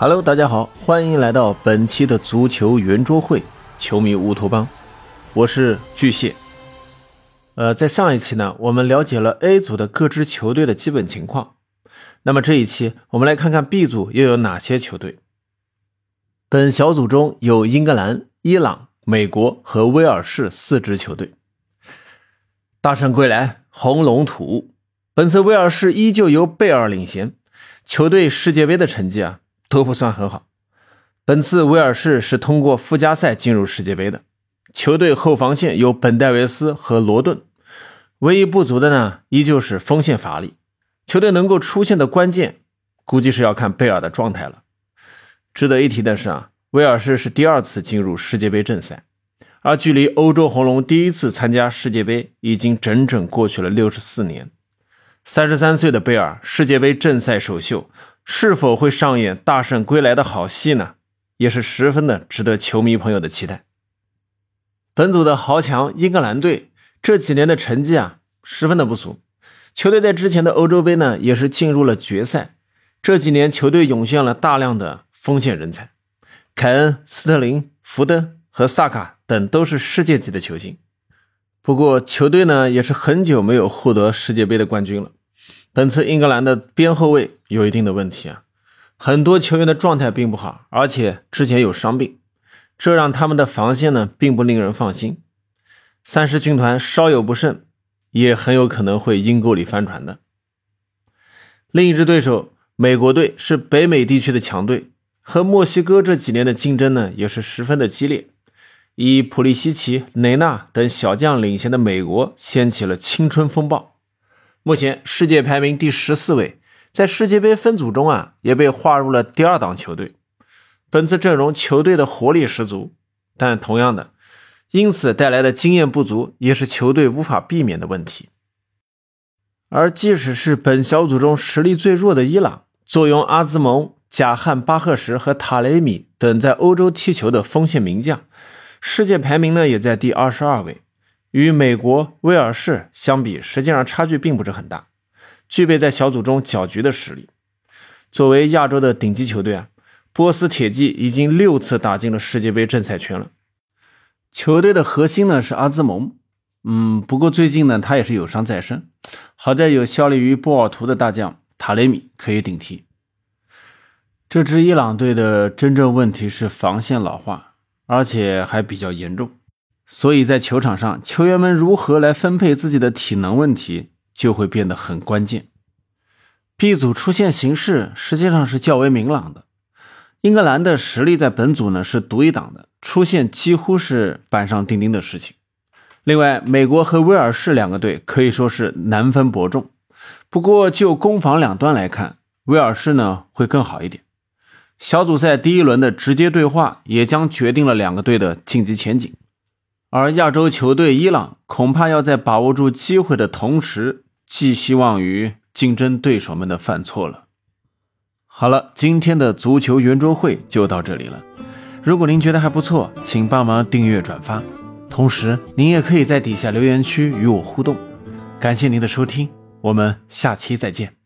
Hello，大家好，欢迎来到本期的足球圆桌会，球迷乌托邦，我是巨蟹。呃，在上一期呢，我们了解了 A 组的各支球队的基本情况。那么这一期，我们来看看 B 组又有哪些球队。本小组中有英格兰、伊朗、美国和威尔士四支球队。大圣归来，红龙吐雾。本次威尔士依旧由贝尔领衔，球队世界杯的成绩啊。都不算很好。本次威尔士是通过附加赛进入世界杯的，球队后防线有本戴维斯和罗顿，唯一不足的呢，依旧是锋线乏力。球队能够出现的关键，估计是要看贝尔的状态了。值得一提的是啊，威尔士是第二次进入世界杯正赛，而距离欧洲红龙第一次参加世界杯已经整整过去了六十四年。三十三岁的贝尔世界杯正赛首秀。是否会上演大圣归来的好戏呢？也是十分的值得球迷朋友的期待。本组的豪强英格兰队这几年的成绩啊，十分的不俗。球队在之前的欧洲杯呢，也是进入了决赛。这几年球队涌现了大量的锋线人才，凯恩、斯特林、福登和萨卡等都是世界级的球星。不过球队呢，也是很久没有获得世界杯的冠军了。本次英格兰的边后卫有一定的问题啊，很多球员的状态并不好，而且之前有伤病，这让他们的防线呢并不令人放心。三狮军团稍有不慎，也很有可能会阴沟里翻船的。另一支对手美国队是北美地区的强队，和墨西哥这几年的竞争呢也是十分的激烈，以普利西奇、雷纳等小将领衔的美国掀起了青春风暴。目前世界排名第十四位，在世界杯分组中啊，也被划入了第二档球队。本次阵容球队的活力十足，但同样的，因此带来的经验不足也是球队无法避免的问题。而即使是本小组中实力最弱的伊朗，坐拥阿兹蒙、贾汉巴赫什和塔雷米等在欧洲踢球的锋线名将，世界排名呢也在第二十二位。与美国、威尔士相比，实际上差距并不是很大，具备在小组中搅局的实力。作为亚洲的顶级球队啊，波斯铁骑已经六次打进了世界杯正赛圈了。球队的核心呢是阿兹蒙，嗯，不过最近呢他也是有伤在身，好在有效力于波尔图的大将塔雷米可以顶替。这支伊朗队的真正问题是防线老化，而且还比较严重。所以在球场上，球员们如何来分配自己的体能问题就会变得很关键。B 组出现形势实际上是较为明朗的，英格兰的实力在本组呢是独一档的，出现几乎是板上钉钉的事情。另外，美国和威尔士两个队可以说是难分伯仲。不过就攻防两端来看，威尔士呢会更好一点。小组赛第一轮的直接对话也将决定了两个队的晋级前景。而亚洲球队伊朗恐怕要在把握住机会的同时，寄希望于竞争对手们的犯错了。好了，今天的足球圆桌会就到这里了。如果您觉得还不错，请帮忙订阅转发，同时您也可以在底下留言区与我互动。感谢您的收听，我们下期再见。